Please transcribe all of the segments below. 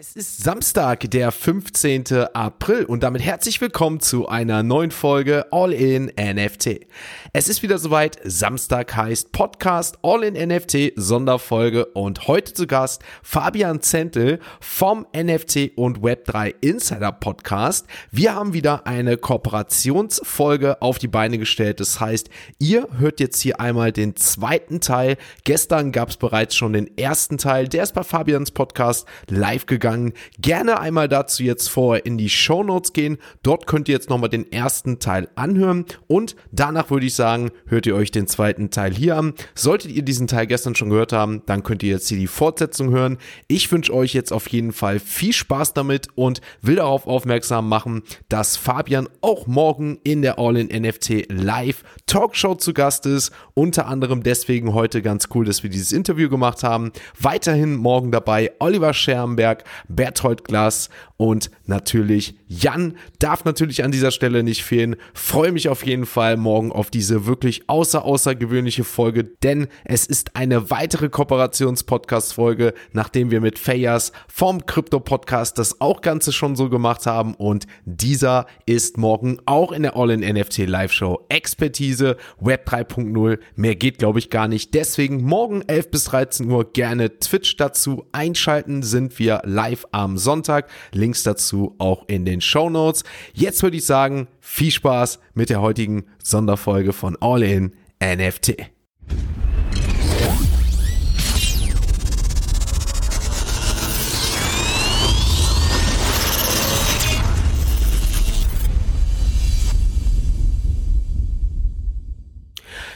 Es ist Samstag, der 15. April und damit herzlich willkommen zu einer neuen Folge All in NFT. Es ist wieder soweit, Samstag heißt Podcast All in NFT Sonderfolge und heute zu Gast Fabian Zentel vom NFT und Web3 Insider Podcast. Wir haben wieder eine Kooperationsfolge auf die Beine gestellt. Das heißt, ihr hört jetzt hier einmal den zweiten Teil. Gestern gab es bereits schon den ersten Teil, der ist bei Fabians Podcast live gegangen gegangen. Gerne einmal dazu jetzt vorher in die Show Notes gehen. Dort könnt ihr jetzt nochmal den ersten Teil anhören und danach würde ich sagen, hört ihr euch den zweiten Teil hier an. Solltet ihr diesen Teil gestern schon gehört haben, dann könnt ihr jetzt hier die Fortsetzung hören. Ich wünsche euch jetzt auf jeden Fall viel Spaß damit und will darauf aufmerksam machen, dass Fabian auch morgen in der All-in-NFT Live Talkshow zu Gast ist. Unter anderem deswegen heute ganz cool, dass wir dieses Interview gemacht haben. Weiterhin morgen dabei Oliver Schermberg, Berthold Glass und natürlich Jan darf natürlich an dieser Stelle nicht fehlen. Freue mich auf jeden Fall morgen auf diese wirklich außer außergewöhnliche Folge, denn es ist eine weitere Kooperations-Podcast-Folge, nachdem wir mit Fayas vom Krypto-Podcast das auch Ganze schon so gemacht haben und dieser ist morgen auch in der All-in-NFT Live-Show. Expertise, Web 3.0, mehr geht glaube ich gar nicht. Deswegen morgen 11 bis 13 Uhr gerne Twitch dazu einschalten, sind wir live am Sonntag. Links dazu auch in den Show Notes. Jetzt würde ich sagen, viel Spaß mit der heutigen Sonderfolge von All in NFT.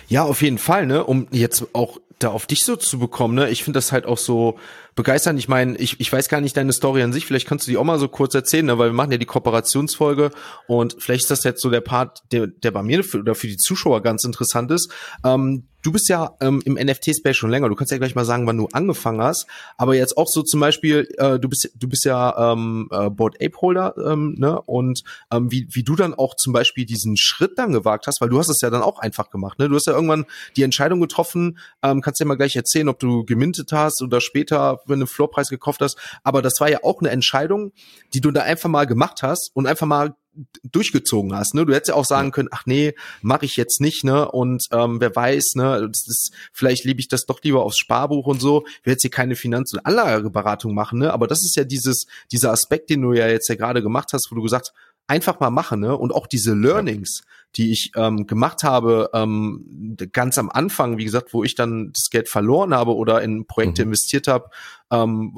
Ja, auf jeden Fall, ne, um jetzt auch da auf dich so zu bekommen, ne? Ich finde das halt auch so begeistern. Ich meine, ich, ich weiß gar nicht deine Story an sich, vielleicht kannst du die auch mal so kurz erzählen, ne? weil wir machen ja die Kooperationsfolge und vielleicht ist das jetzt so der Part, der, der bei mir für, oder für die Zuschauer ganz interessant ist. Ähm, Du bist ja ähm, im NFT-Space schon länger. Du kannst ja gleich mal sagen, wann du angefangen hast. Aber jetzt auch so zum Beispiel, äh, du bist du bist ja ähm, äh, Board Ape Holder, ähm, ne? Und ähm, wie wie du dann auch zum Beispiel diesen Schritt dann gewagt hast, weil du hast es ja dann auch einfach gemacht, ne? Du hast ja irgendwann die Entscheidung getroffen. Ähm, kannst ja mal gleich erzählen, ob du gemintet hast oder später, wenn du Floorpreis gekauft hast. Aber das war ja auch eine Entscheidung, die du da einfach mal gemacht hast und einfach mal durchgezogen hast. Ne? Du hättest ja auch sagen können, ach nee, mache ich jetzt nicht, ne? Und ähm, wer weiß, ne, das ist, vielleicht liebe ich das doch lieber aufs Sparbuch und so. Will jetzt hier keine Finanz- und Anlageberatung machen, ne? Aber das ist ja dieses, dieser Aspekt, den du ja jetzt ja gerade gemacht hast, wo du gesagt einfach mal machen, ne? Und auch diese Learnings, die ich ähm, gemacht habe, ähm, ganz am Anfang, wie gesagt, wo ich dann das Geld verloren habe oder in Projekte mhm. investiert habe, ähm,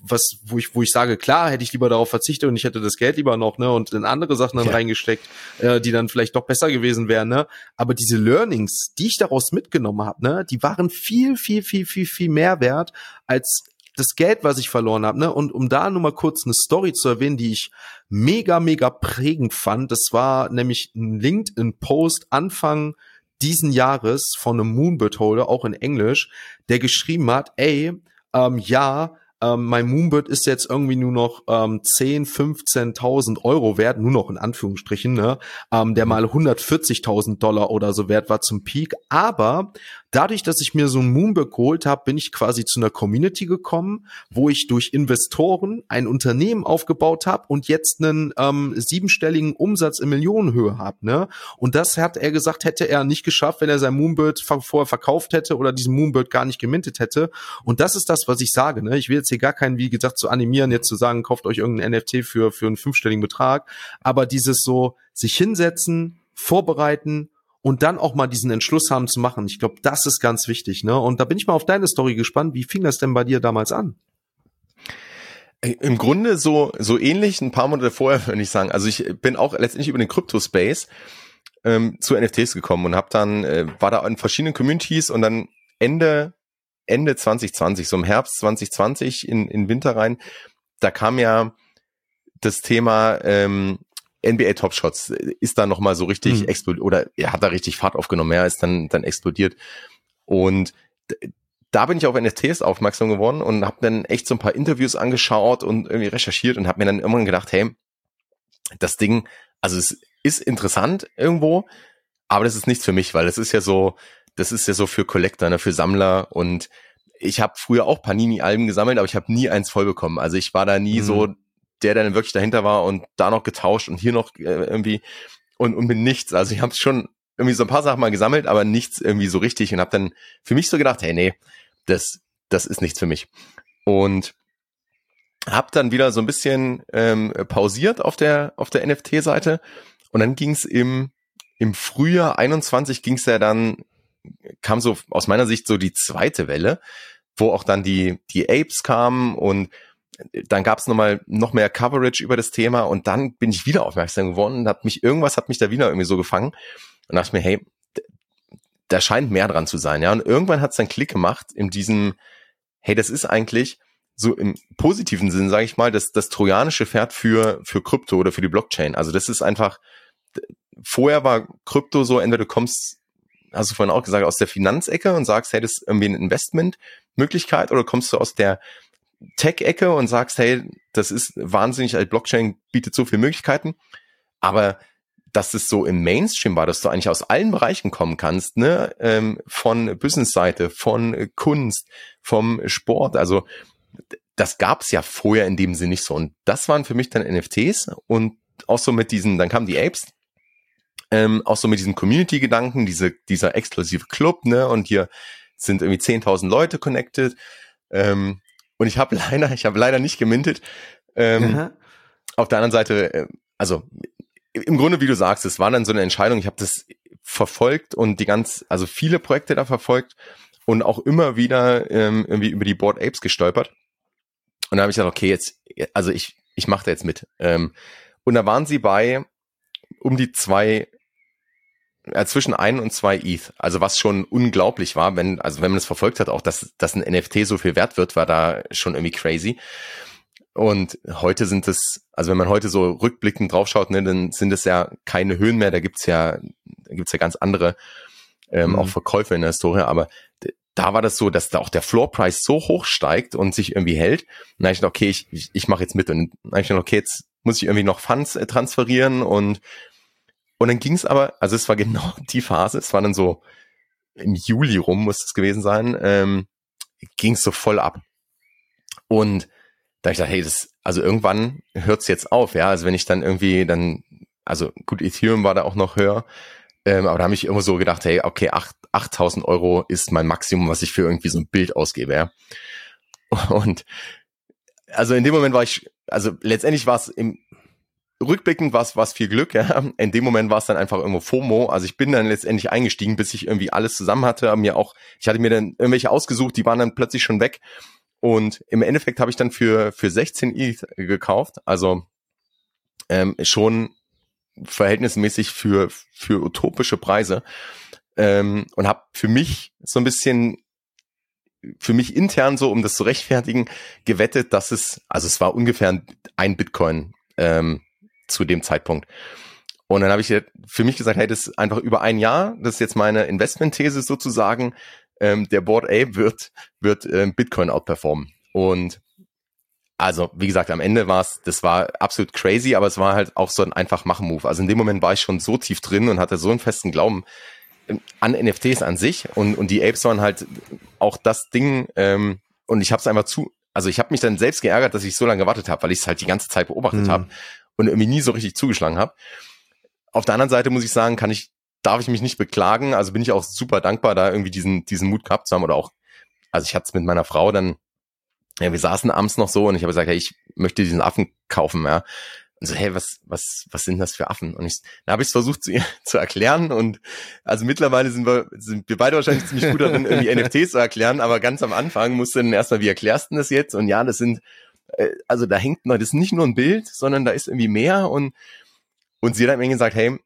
was, wo ich, wo ich sage, klar, hätte ich lieber darauf verzichtet und ich hätte das Geld lieber noch, ne, und in andere Sachen dann ja. reingesteckt, äh, die dann vielleicht doch besser gewesen wären, ne. Aber diese Learnings, die ich daraus mitgenommen habe, ne, die waren viel, viel, viel, viel, viel mehr wert als das Geld, was ich verloren habe, ne? Und um da nur mal kurz eine Story zu erwähnen, die ich mega, mega prägend fand, das war nämlich ein LinkedIn-Post Anfang diesen Jahres von einem Moonbird-Holder, auch in Englisch, der geschrieben hat, ey, ähm, ja, ähm, mein Moonbird ist jetzt irgendwie nur noch ähm, 10, 15.000 Euro wert, nur noch in Anführungsstrichen, ne? ähm, der mal 140.000 Dollar oder so wert war zum Peak. Aber dadurch, dass ich mir so ein Moonbird geholt habe, bin ich quasi zu einer Community gekommen, wo ich durch Investoren ein Unternehmen aufgebaut habe und jetzt einen ähm, siebenstelligen Umsatz in Millionenhöhe habe. Ne? Und das hat er gesagt, hätte er nicht geschafft, wenn er sein Moonbird vorher verkauft hätte oder diesen Moonbird gar nicht gemintet hätte. Und das ist das, was ich sage. Ne? Ich will jetzt hier gar keinen, wie gesagt, zu animieren, jetzt zu sagen, kauft euch irgendein NFT für, für einen fünfstelligen Betrag. Aber dieses so, sich hinsetzen, vorbereiten und dann auch mal diesen Entschluss haben zu machen. Ich glaube, das ist ganz wichtig. Ne? Und da bin ich mal auf deine Story gespannt. Wie fing das denn bei dir damals an? Äh, Im Grunde so, so ähnlich, ein paar Monate vorher, würde ich sagen. Also ich bin auch letztendlich über den Crypto-Space ähm, zu NFTs gekommen und habe dann, äh, war da in verschiedenen Communities und dann Ende, Ende 2020, so im Herbst 2020 in, in Winter rein, da kam ja das Thema ähm, NBA Top Shots ist da nochmal so richtig mhm. explodiert oder er hat da richtig Fahrt aufgenommen, er ist dann, dann explodiert. Und da bin ich auf NFTs aufmerksam geworden und habe dann echt so ein paar Interviews angeschaut und irgendwie recherchiert und habe mir dann irgendwann gedacht, hey, das Ding, also es ist interessant irgendwo, aber das ist nichts für mich, weil das ist ja so, das ist ja so für Collector, ne, für Sammler und ich habe früher auch Panini-Alben gesammelt, aber ich habe nie eins voll bekommen. Also ich war da nie mhm. so der, dann wirklich dahinter war und da noch getauscht und hier noch äh, irgendwie und, und mit nichts. Also ich habe schon irgendwie so ein paar Sachen mal gesammelt, aber nichts irgendwie so richtig und habe dann für mich so gedacht, hey, nee, das, das ist nichts für mich. Und habe dann wieder so ein bisschen ähm, pausiert auf der auf der NFT-Seite und dann ging es im im Frühjahr 21 ging es ja dann kam so aus meiner Sicht so die zweite Welle, wo auch dann die die Apes kamen und dann gab es nochmal noch mehr Coverage über das Thema und dann bin ich wieder aufmerksam geworden und hat mich irgendwas hat mich da wieder irgendwie so gefangen und dachte mir, hey, da scheint mehr dran zu sein, ja. Und irgendwann hat es dann Klick gemacht in diesem, hey, das ist eigentlich so im positiven Sinn, sage ich mal, das, das trojanische Pferd für, für Krypto oder für die Blockchain. Also das ist einfach, vorher war Krypto so, entweder du kommst, hast du vorhin auch gesagt, aus der Finanzecke und sagst, hey, das ist irgendwie eine Investmentmöglichkeit oder kommst du aus der Tech-Ecke und sagst, hey, das ist wahnsinnig, Blockchain bietet so viele Möglichkeiten, aber dass es so im Mainstream war, dass du eigentlich aus allen Bereichen kommen kannst, ne, ähm, von Business-Seite, von Kunst, vom Sport, also das gab's ja vorher in dem Sinne nicht so. Und das waren für mich dann NFTs und auch so mit diesen, dann kamen die Apes, ähm, auch so mit diesem Community-Gedanken, diese, dieser exklusive Club, ne, und hier sind irgendwie 10.000 Leute connected. Ähm, und ich habe leider, ich habe leider nicht gemintet. Ähm, Auf der anderen Seite, äh, also im Grunde, wie du sagst, es war dann so eine Entscheidung. Ich habe das verfolgt und die ganz, also viele Projekte da verfolgt und auch immer wieder ähm, irgendwie über die Board Apes gestolpert. Und da habe ich gesagt, okay, jetzt, also ich, ich mache da jetzt mit. Ähm, und da waren sie bei um die zwei, äh, zwischen ein und zwei ETH. Also was schon unglaublich war, wenn, also wenn man es verfolgt hat, auch dass, dass ein NFT so viel wert wird, war da schon irgendwie crazy. Und heute sind es, also wenn man heute so rückblickend draufschaut, ne, dann sind es ja keine Höhen mehr, da gibt's ja, da gibt's ja ganz andere ähm, mhm. auch Verkäufe in der Historie, aber da war das so, dass da auch der Floorpreis so hoch steigt und sich irgendwie hält. Und dann habe ich gedacht, okay, ich, ich, ich mache jetzt mit. Und dann habe ich gedacht, okay, jetzt muss ich irgendwie noch Funds äh, transferieren und und dann ging es aber, also es war genau die Phase, es war dann so im Juli rum, muss es gewesen sein, ähm, ging es so voll ab. Und da ich dachte, hey, das, also irgendwann hört's jetzt auf, ja. Also wenn ich dann irgendwie dann, also gut, Ethereum war da auch noch höher, ähm, aber da habe ich immer so gedacht, hey, okay, 8000 Euro ist mein Maximum, was ich für irgendwie so ein Bild ausgebe, ja. Und also in dem Moment war ich, also letztendlich war es im rückblickend war es viel Glück, ja. In dem Moment war es dann einfach irgendwo FOMO. Also ich bin dann letztendlich eingestiegen, bis ich irgendwie alles zusammen hatte, mir auch, ich hatte mir dann irgendwelche ausgesucht, die waren dann plötzlich schon weg. Und im Endeffekt habe ich dann für, für 16 ETH gekauft. Also ähm, schon verhältnismäßig für, für utopische Preise ähm, und habe für mich so ein bisschen für mich intern so, um das zu rechtfertigen, gewettet, dass es, also es war ungefähr ein Bitcoin ähm, zu dem Zeitpunkt. Und dann habe ich für mich gesagt, hey, das ist einfach über ein Jahr, das ist jetzt meine Investmentthese sozusagen, ähm, der Board A wird, wird ähm, Bitcoin outperformen. Und also, wie gesagt, am Ende war es, das war absolut crazy, aber es war halt auch so ein einfach Machen-Move. Also in dem Moment war ich schon so tief drin und hatte so einen festen Glauben ähm, an NFTs an sich und, und die Apes waren halt auch das Ding ähm, und ich habe es einfach zu, also ich habe mich dann selbst geärgert, dass ich so lange gewartet habe, weil ich es halt die ganze Zeit beobachtet mhm. habe und irgendwie nie so richtig zugeschlagen habe. Auf der anderen Seite muss ich sagen, kann ich, darf ich mich nicht beklagen, also bin ich auch super dankbar, da irgendwie diesen, diesen Mut gehabt zu haben oder auch, also ich hatte es mit meiner Frau dann ja, wir saßen abends noch so und ich habe gesagt, hey, ich möchte diesen Affen kaufen, ja. Und so, hey, was, was, was sind das für Affen? Und ich, da habe ich es versucht zu, zu erklären und also mittlerweile sind wir, sind wir beide wahrscheinlich ziemlich gut darin, irgendwie NFTs zu erklären, aber ganz am Anfang musste dann erstmal, wie erklärst du das jetzt? Und ja, das sind, also da hängt noch, das ist nicht nur ein Bild, sondern da ist irgendwie mehr und, und sie hat mir gesagt, hey,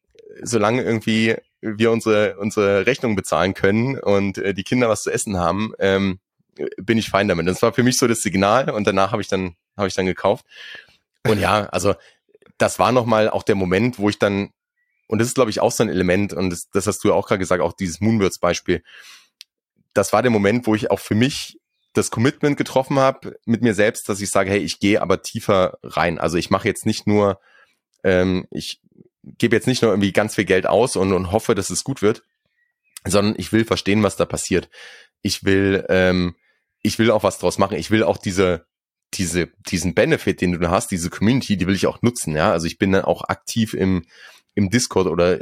solange irgendwie wir unsere, unsere Rechnung bezahlen können und äh, die Kinder was zu essen haben, ähm, bin ich fein damit. Das war für mich so das Signal und danach habe ich dann habe ich dann gekauft. Und ja, also das war nochmal auch der Moment, wo ich dann und das ist glaube ich auch so ein Element und das, das hast du ja auch gerade gesagt, auch dieses Moonbirds Beispiel. Das war der Moment, wo ich auch für mich das Commitment getroffen habe mit mir selbst, dass ich sage, hey, ich gehe aber tiefer rein. Also ich mache jetzt nicht nur, ähm, ich gebe jetzt nicht nur irgendwie ganz viel Geld aus und, und hoffe, dass es gut wird, sondern ich will verstehen, was da passiert. Ich will ähm, ich will auch was draus machen. Ich will auch diese, diese, diesen Benefit, den du hast, diese Community, die will ich auch nutzen, ja. Also ich bin dann auch aktiv im, im Discord oder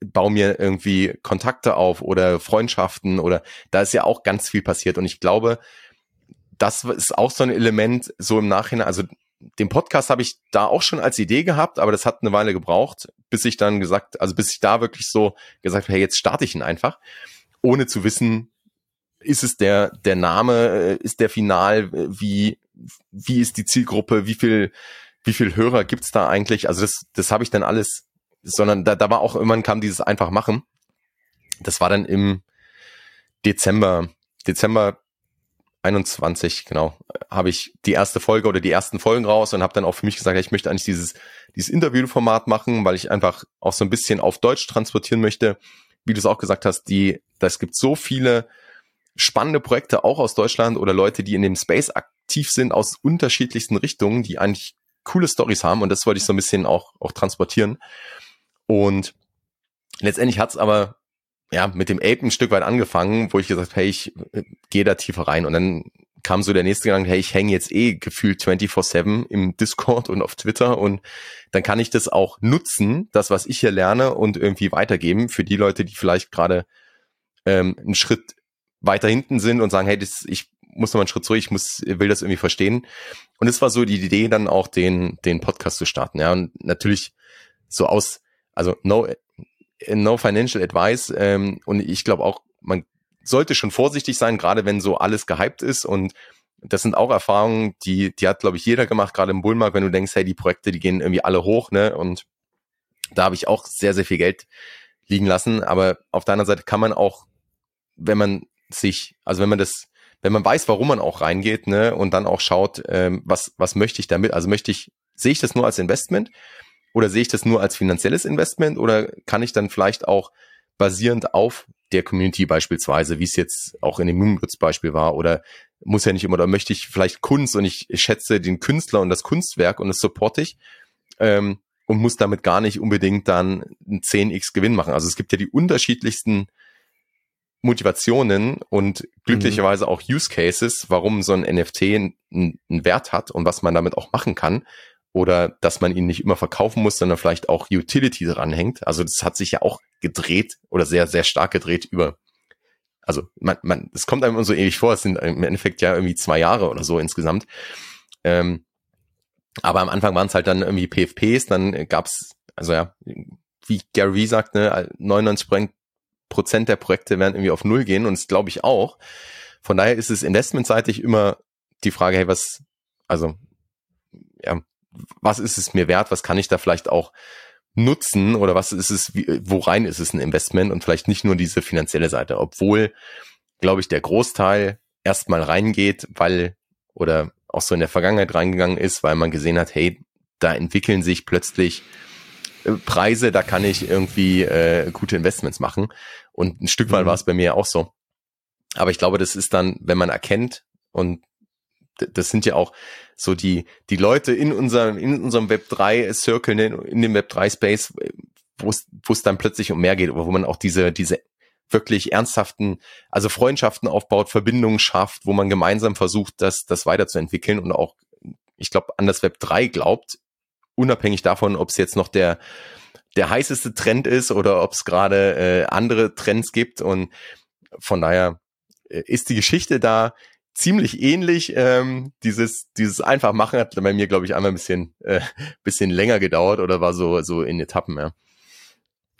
baue mir irgendwie Kontakte auf oder Freundschaften oder da ist ja auch ganz viel passiert und ich glaube, das ist auch so ein Element so im Nachhinein, also den Podcast habe ich da auch schon als Idee gehabt, aber das hat eine Weile gebraucht, bis ich dann gesagt, also bis ich da wirklich so gesagt habe, hey, jetzt starte ich ihn einfach, ohne zu wissen, ist es der, der Name, äh, ist der Final, wie, wie ist die Zielgruppe, wie viel, wie viel Hörer gibt's da eigentlich? Also das, das habe ich dann alles, sondern da, da war auch irgendwann kam dieses einfach machen. Das war dann im Dezember, Dezember 21, genau, habe ich die erste Folge oder die ersten Folgen raus und habe dann auch für mich gesagt, ich möchte eigentlich dieses, dieses Interviewformat machen, weil ich einfach auch so ein bisschen auf Deutsch transportieren möchte. Wie du es auch gesagt hast, die, das gibt so viele spannende Projekte auch aus Deutschland oder Leute, die in dem Space aktiv sind aus unterschiedlichsten Richtungen, die eigentlich coole Stories haben und das wollte ich so ein bisschen auch, auch transportieren. Und letztendlich hat's aber ja, mit dem Ape ein Stück weit angefangen, wo ich gesagt hey, ich äh, gehe da tiefer rein. Und dann kam so der nächste Gedanke, hey, ich hänge jetzt eh gefühlt 24-7 im Discord und auf Twitter und dann kann ich das auch nutzen, das, was ich hier lerne und irgendwie weitergeben für die Leute, die vielleicht gerade ähm, einen Schritt weiter hinten sind und sagen, hey, das, ich muss noch mal einen Schritt zurück, ich muss, will das irgendwie verstehen. Und es war so die Idee, dann auch den, den Podcast zu starten. Ja, und natürlich so aus, also no, no financial advice. Ähm, und ich glaube auch, man sollte schon vorsichtig sein, gerade wenn so alles gehypt ist und das sind auch Erfahrungen, die, die hat, glaube ich, jeder gemacht, gerade im Bullmarkt, wenn du denkst, hey, die Projekte, die gehen irgendwie alle hoch, ne? Und da habe ich auch sehr, sehr viel Geld liegen lassen. Aber auf der anderen Seite kann man auch, wenn man sich, also wenn man das, wenn man weiß, warum man auch reingeht, ne, und dann auch schaut, ähm, was, was möchte ich damit? Also möchte ich, sehe ich das nur als Investment oder sehe ich das nur als finanzielles Investment oder kann ich dann vielleicht auch basierend auf der Community beispielsweise, wie es jetzt auch in dem Moongoods-Beispiel war, oder muss ja nicht immer, oder möchte ich vielleicht Kunst und ich schätze den Künstler und das Kunstwerk und das supporte ich ähm, und muss damit gar nicht unbedingt dann ein 10x Gewinn machen. Also es gibt ja die unterschiedlichsten Motivationen und glücklicherweise auch Use Cases, warum so ein NFT einen, einen Wert hat und was man damit auch machen kann oder dass man ihn nicht immer verkaufen muss, sondern vielleicht auch Utility dranhängt. Also das hat sich ja auch gedreht oder sehr, sehr stark gedreht über, also man, man, es kommt einem so ewig vor, es sind im Endeffekt ja irgendwie zwei Jahre oder so insgesamt. Ähm, aber am Anfang waren es halt dann irgendwie PFPs, dann gab's, also ja, wie Gary Vee sagt, ne, 99 Prozent der Projekte werden irgendwie auf Null gehen und das glaube ich auch. Von daher ist es investmentseitig immer die Frage, hey, was, also ja, was ist es mir wert, was kann ich da vielleicht auch nutzen oder was ist es, wie, worein ist es ein Investment und vielleicht nicht nur diese finanzielle Seite, obwohl, glaube ich, der Großteil erstmal reingeht, weil oder auch so in der Vergangenheit reingegangen ist, weil man gesehen hat, hey, da entwickeln sich plötzlich äh, Preise, da kann ich irgendwie äh, gute Investments machen. Und ein Stück weit mhm. war es bei mir auch so. Aber ich glaube, das ist dann, wenn man erkennt, und das sind ja auch so die, die Leute in unserem, in unserem Web 3 Circle, in, dem Web 3 Space, wo es, dann plötzlich um mehr geht, wo man auch diese, diese wirklich ernsthaften, also Freundschaften aufbaut, Verbindungen schafft, wo man gemeinsam versucht, das, das weiterzuentwickeln und auch, ich glaube, an das Web 3 glaubt, unabhängig davon, ob es jetzt noch der, der heißeste Trend ist oder ob es gerade äh, andere Trends gibt. Und von daher äh, ist die Geschichte da ziemlich ähnlich. Ähm, dieses, dieses einfach machen hat bei mir, glaube ich, einmal ein bisschen, äh, bisschen länger gedauert oder war so, so in Etappen, ja.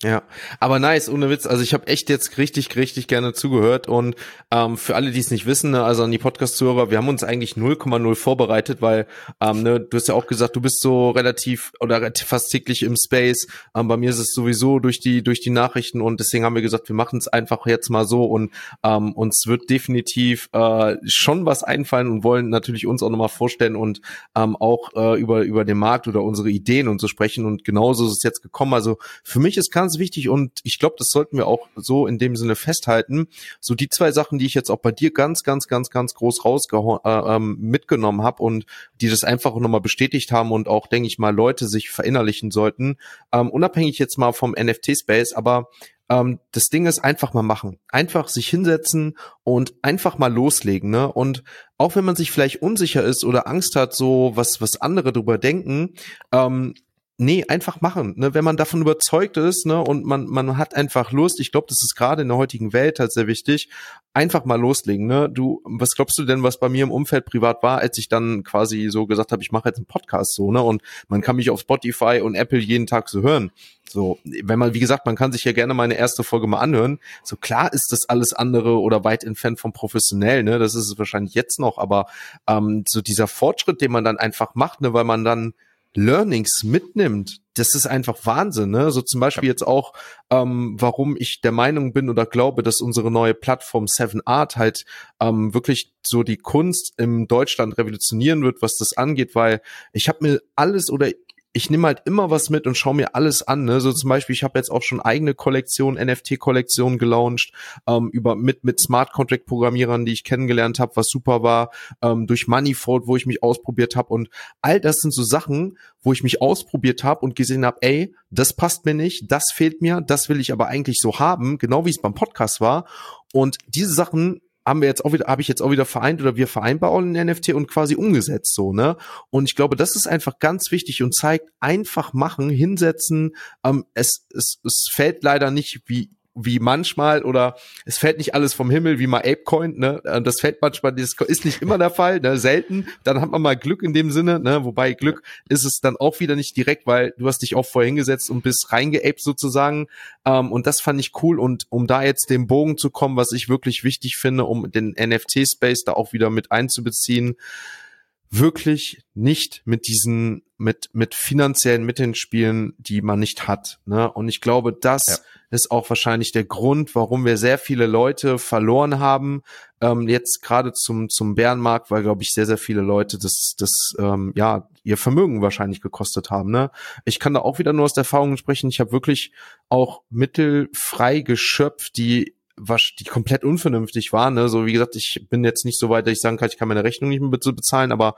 Ja, aber nice, ohne Witz. Also ich habe echt jetzt richtig, richtig gerne zugehört und ähm, für alle, die es nicht wissen, ne, also an die Podcast-Zuhörer, wir haben uns eigentlich 0,0 vorbereitet, weil ähm, ne, du hast ja auch gesagt, du bist so relativ oder fast täglich im Space. Ähm, bei mir ist es sowieso durch die durch die Nachrichten und deswegen haben wir gesagt, wir machen es einfach jetzt mal so und ähm, uns wird definitiv äh, schon was einfallen und wollen natürlich uns auch nochmal vorstellen und ähm, auch äh, über über den Markt oder unsere Ideen und so sprechen und genauso ist es jetzt gekommen. Also für mich ist ganz ganz wichtig und ich glaube, das sollten wir auch so in dem Sinne festhalten. So die zwei Sachen, die ich jetzt auch bei dir ganz, ganz, ganz, ganz groß rausgehauen äh, ähm, mitgenommen habe und die das einfach nochmal bestätigt haben und auch, denke ich mal, Leute sich verinnerlichen sollten, ähm, unabhängig jetzt mal vom NFT-Space, aber ähm, das Ding ist einfach mal machen. Einfach sich hinsetzen und einfach mal loslegen, ne? Und auch wenn man sich vielleicht unsicher ist oder Angst hat, so was, was andere drüber denken, ähm, nee, einfach machen. Ne? Wenn man davon überzeugt ist ne, und man, man hat einfach Lust, ich glaube, das ist gerade in der heutigen Welt halt sehr wichtig, einfach mal loslegen. Ne? Du, was glaubst du denn, was bei mir im Umfeld privat war, als ich dann quasi so gesagt habe, ich mache jetzt einen Podcast so, ne? Und man kann mich auf Spotify und Apple jeden Tag so hören. So, wenn man, wie gesagt, man kann sich ja gerne meine erste Folge mal anhören. So klar ist das alles andere oder weit entfernt vom professionell, ne? Das ist es wahrscheinlich jetzt noch, aber ähm, so dieser Fortschritt, den man dann einfach macht, ne, weil man dann Learnings mitnimmt, das ist einfach Wahnsinn. Ne? So zum Beispiel jetzt auch, ähm, warum ich der Meinung bin oder glaube, dass unsere neue Plattform Seven Art halt ähm, wirklich so die Kunst im Deutschland revolutionieren wird, was das angeht, weil ich habe mir alles oder ich nehme halt immer was mit und schaue mir alles an. Ne? So zum Beispiel, ich habe jetzt auch schon eigene Kollektion, NFT-Kollektion gelauncht, ähm, über mit mit Smart Contract Programmierern, die ich kennengelernt habe, was super war, ähm, durch Moneyfold, wo ich mich ausprobiert habe und all das sind so Sachen, wo ich mich ausprobiert habe und gesehen habe, ey, das passt mir nicht, das fehlt mir, das will ich aber eigentlich so haben, genau wie es beim Podcast war. Und diese Sachen haben wir jetzt auch wieder, habe ich jetzt auch wieder vereint oder wir vereinbaren in NFT und quasi umgesetzt so, ne? Und ich glaube, das ist einfach ganz wichtig und zeigt einfach machen, hinsetzen. Ähm, es, es, es fällt leider nicht wie wie manchmal oder es fällt nicht alles vom Himmel wie mal Apecoin, ne? Äh, das fällt manchmal, das ist nicht immer der Fall, ne? Selten. Dann hat man mal Glück in dem Sinne, ne? Wobei Glück ist es dann auch wieder nicht direkt, weil du hast dich auch vorher hingesetzt und bist reingeaped sozusagen. Ähm, und das fand ich cool. Und um da jetzt den Bogen zu kommen, was ich wirklich wichtig finde, um den NFT-Space da auch wieder mit einzubeziehen, wirklich nicht mit diesen, mit, mit finanziellen Mitteln spielen, die man nicht hat. Ne? Und ich glaube, das ja. ist auch wahrscheinlich der Grund, warum wir sehr viele Leute verloren haben. Ähm, jetzt gerade zum, zum Bärenmarkt, weil, glaube ich, sehr, sehr viele Leute das, das, ähm, ja, ihr Vermögen wahrscheinlich gekostet haben. Ne? Ich kann da auch wieder nur aus der Erfahrung sprechen. Ich habe wirklich auch Mittel frei geschöpft, die was die komplett unvernünftig waren. Ne? So wie gesagt, ich bin jetzt nicht so weit, dass ich sagen kann, ich kann meine Rechnung nicht mehr bezahlen, aber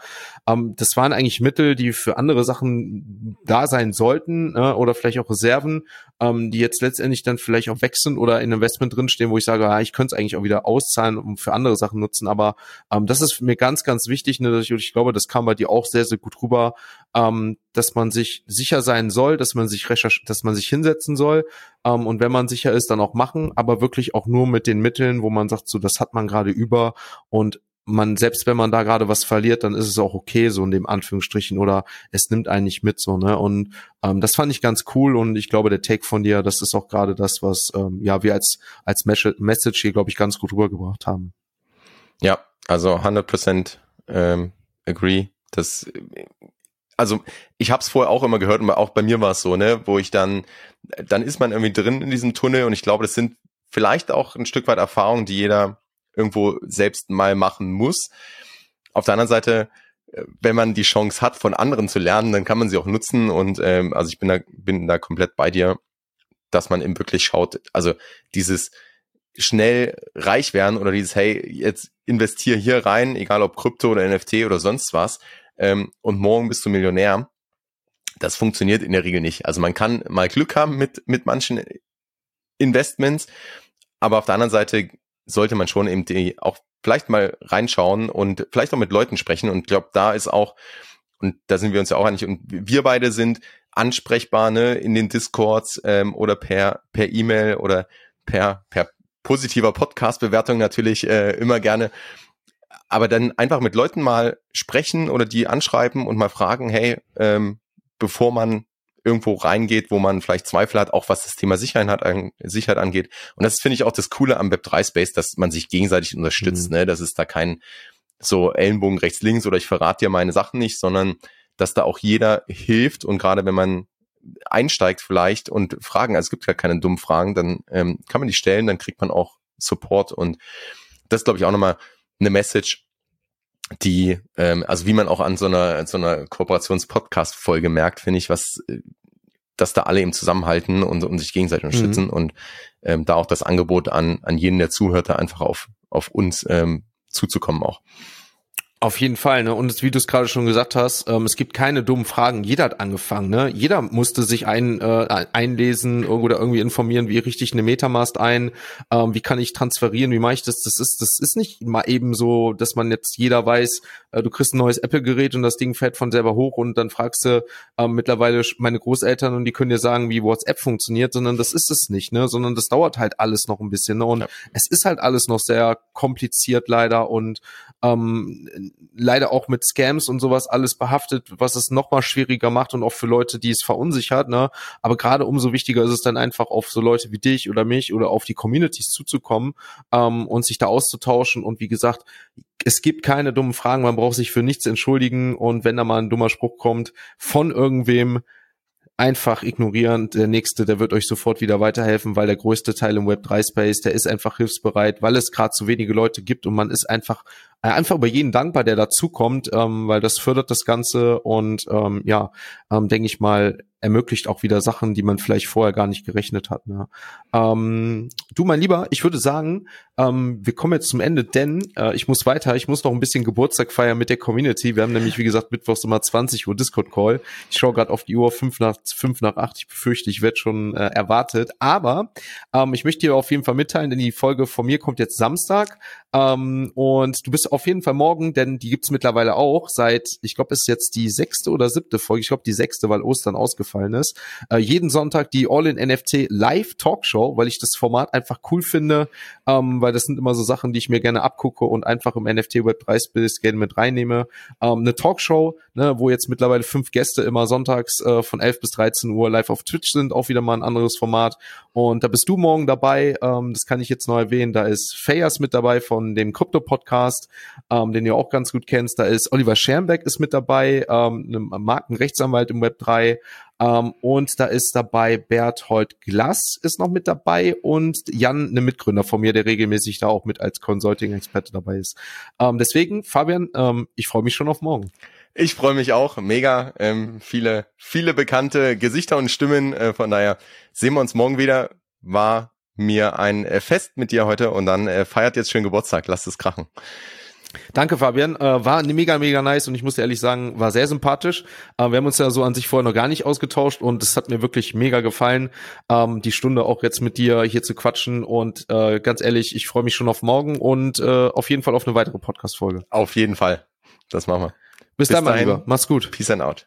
ähm, das waren eigentlich Mittel, die für andere Sachen da sein sollten äh, oder vielleicht auch Reserven, ähm, die jetzt letztendlich dann vielleicht auch wechseln oder in Investment drinstehen, wo ich sage, ja, ich könnte es eigentlich auch wieder auszahlen und für andere Sachen nutzen. Aber ähm, das ist mir ganz, ganz wichtig. Ne, dass ich, ich glaube, das kam bei dir auch sehr, sehr gut rüber, ähm, dass man sich sicher sein soll, dass man sich recherch dass man sich hinsetzen soll ähm, und wenn man sicher ist, dann auch machen, aber wirklich auch nur mit den Mitteln, wo man sagt, so das hat man gerade über und man, selbst wenn man da gerade was verliert, dann ist es auch okay, so in dem Anführungsstrichen, oder es nimmt einen nicht mit, so, ne? Und ähm, das fand ich ganz cool und ich glaube, der Take von dir, das ist auch gerade das, was ähm, ja wir als, als Message hier, glaube ich, ganz gut rübergebracht haben. Ja, also 100% ähm, agree. Das, also ich habe es vorher auch immer gehört und auch bei mir war es so, ne, wo ich dann, dann ist man irgendwie drin in diesem Tunnel und ich glaube, das sind vielleicht auch ein Stück weit Erfahrungen, die jeder irgendwo selbst mal machen muss. Auf der anderen Seite, äh, wenn man die Chance hat, von anderen zu lernen, dann kann man sie auch nutzen. Und ähm, also ich bin da, bin da komplett bei dir, dass man eben wirklich schaut, also dieses schnell reich werden oder dieses, hey, jetzt investier hier rein, egal ob Krypto oder NFT oder sonst was, ähm, und morgen bist du Millionär. Das funktioniert in der Regel nicht. Also man kann mal Glück haben mit, mit manchen Investments, aber auf der anderen Seite sollte man schon eben die auch vielleicht mal reinschauen und vielleicht auch mit Leuten sprechen. Und ich glaube, da ist auch, und da sind wir uns ja auch einig, und wir beide sind ansprechbar ne, in den Discords ähm, oder per per E-Mail oder per per positiver Podcast-Bewertung natürlich äh, immer gerne. Aber dann einfach mit Leuten mal sprechen oder die anschreiben und mal fragen, hey, ähm, bevor man irgendwo reingeht, wo man vielleicht Zweifel hat, auch was das Thema Sicherheit, hat, Sicherheit angeht. Und das finde ich auch das Coole am Web3-Space, dass man sich gegenseitig unterstützt, mhm. ne? dass es da kein so Ellenbogen rechts, links oder ich verrate dir meine Sachen nicht, sondern dass da auch jeder hilft und gerade wenn man einsteigt vielleicht und Fragen, also es gibt ja keine dummen Fragen, dann ähm, kann man die stellen, dann kriegt man auch Support und das glaube ich auch nochmal eine Message, die, ähm, also wie man auch an so einer, so einer Kooperations-Podcast-Folge merkt, finde ich, was, äh, dass da alle eben zusammenhalten und, und sich gegenseitig unterstützen mhm. und ähm, da auch das Angebot an, an jeden, der zuhörte, einfach auf, auf uns ähm, zuzukommen auch. Auf jeden Fall, ne? Und wie du es gerade schon gesagt hast, ähm, es gibt keine dummen Fragen. Jeder hat angefangen, ne? Jeder musste sich ein, äh, einlesen oder irgendwie informieren, wie richte ich eine Metamask ein, ähm, wie kann ich transferieren, wie mache ich das? Das ist, das ist nicht mal eben so, dass man jetzt jeder weiß, äh, du kriegst ein neues Apple-Gerät und das Ding fährt von selber hoch und dann fragst du ähm, mittlerweile meine Großeltern und die können dir sagen, wie WhatsApp funktioniert, sondern das ist es nicht, ne? Sondern das dauert halt alles noch ein bisschen, ne? Und ja. es ist halt alles noch sehr kompliziert leider und ähm, leider auch mit Scams und sowas alles behaftet, was es noch mal schwieriger macht und auch für Leute, die es verunsichert. Ne? Aber gerade umso wichtiger ist es dann einfach auf so Leute wie dich oder mich oder auf die Communities zuzukommen ähm, und sich da auszutauschen. Und wie gesagt, es gibt keine dummen Fragen, man braucht sich für nichts entschuldigen und wenn da mal ein dummer Spruch kommt von irgendwem, einfach ignorieren. Der nächste, der wird euch sofort wieder weiterhelfen, weil der größte Teil im Web 3 Space, der ist einfach hilfsbereit, weil es gerade zu wenige Leute gibt und man ist einfach einfach über jeden dankbar, der dazukommt, ähm, weil das fördert das Ganze und ähm, ja, ähm, denke ich mal, ermöglicht auch wieder Sachen, die man vielleicht vorher gar nicht gerechnet hat. Ne? Ähm, du, mein Lieber, ich würde sagen, ähm, wir kommen jetzt zum Ende, denn äh, ich muss weiter, ich muss noch ein bisschen Geburtstag feiern mit der Community. Wir haben nämlich, wie gesagt, mittwochs immer 20 Uhr Discord-Call. Ich schaue gerade auf die Uhr, fünf nach, fünf nach acht. Ich befürchte, ich werde schon äh, erwartet. Aber ähm, ich möchte dir auf jeden Fall mitteilen, denn die Folge von mir kommt jetzt Samstag. Ähm, und du bist auf jeden Fall morgen, denn die gibt's mittlerweile auch seit, ich glaube, ist jetzt die sechste oder siebte Folge. Ich glaube, die sechste, weil Ostern ausgefallen ist. Äh, jeden Sonntag die All-in-NFT Live Talkshow, weil ich das Format einfach cool finde, ähm, weil das sind immer so Sachen, die ich mir gerne abgucke und einfach im NFT Web 3 Space gerne mit reinnehme. Ähm, eine Talkshow, ne, wo jetzt mittlerweile fünf Gäste immer sonntags äh, von 11 bis 13 Uhr live auf Twitch sind, auch wieder mal ein anderes Format. Und da bist du morgen dabei. Ähm, das kann ich jetzt noch erwähnen. Da ist Fayas mit dabei von dem Krypto-Podcast, ähm, den du auch ganz gut kennst. Da ist Oliver Schermbeck ist mit dabei, ähm, ein Markenrechtsanwalt im Web 3. Ähm, und da ist dabei Berthold Glass ist noch mit dabei und Jan, eine Mitgründer von mir, der regelmäßig da auch mit als Consulting-Experte dabei ist. Ähm, deswegen, Fabian, ähm, ich freue mich schon auf morgen. Ich freue mich auch, mega. Ähm, viele, viele bekannte Gesichter und Stimmen. Äh, von daher sehen wir uns morgen wieder. War mir ein äh, Fest mit dir heute und dann äh, feiert jetzt schön Geburtstag. Lasst es krachen. Danke, Fabian. Äh, war mega, mega nice und ich muss ehrlich sagen, war sehr sympathisch. Äh, wir haben uns ja so an sich vorher noch gar nicht ausgetauscht und es hat mir wirklich mega gefallen, ähm, die Stunde auch jetzt mit dir hier zu quatschen. Und äh, ganz ehrlich, ich freue mich schon auf morgen und äh, auf jeden Fall auf eine weitere Podcast-Folge. Auf jeden Fall. Das machen wir. Bis, Bis dann, mein Lieber. Mach's gut. Peace and out.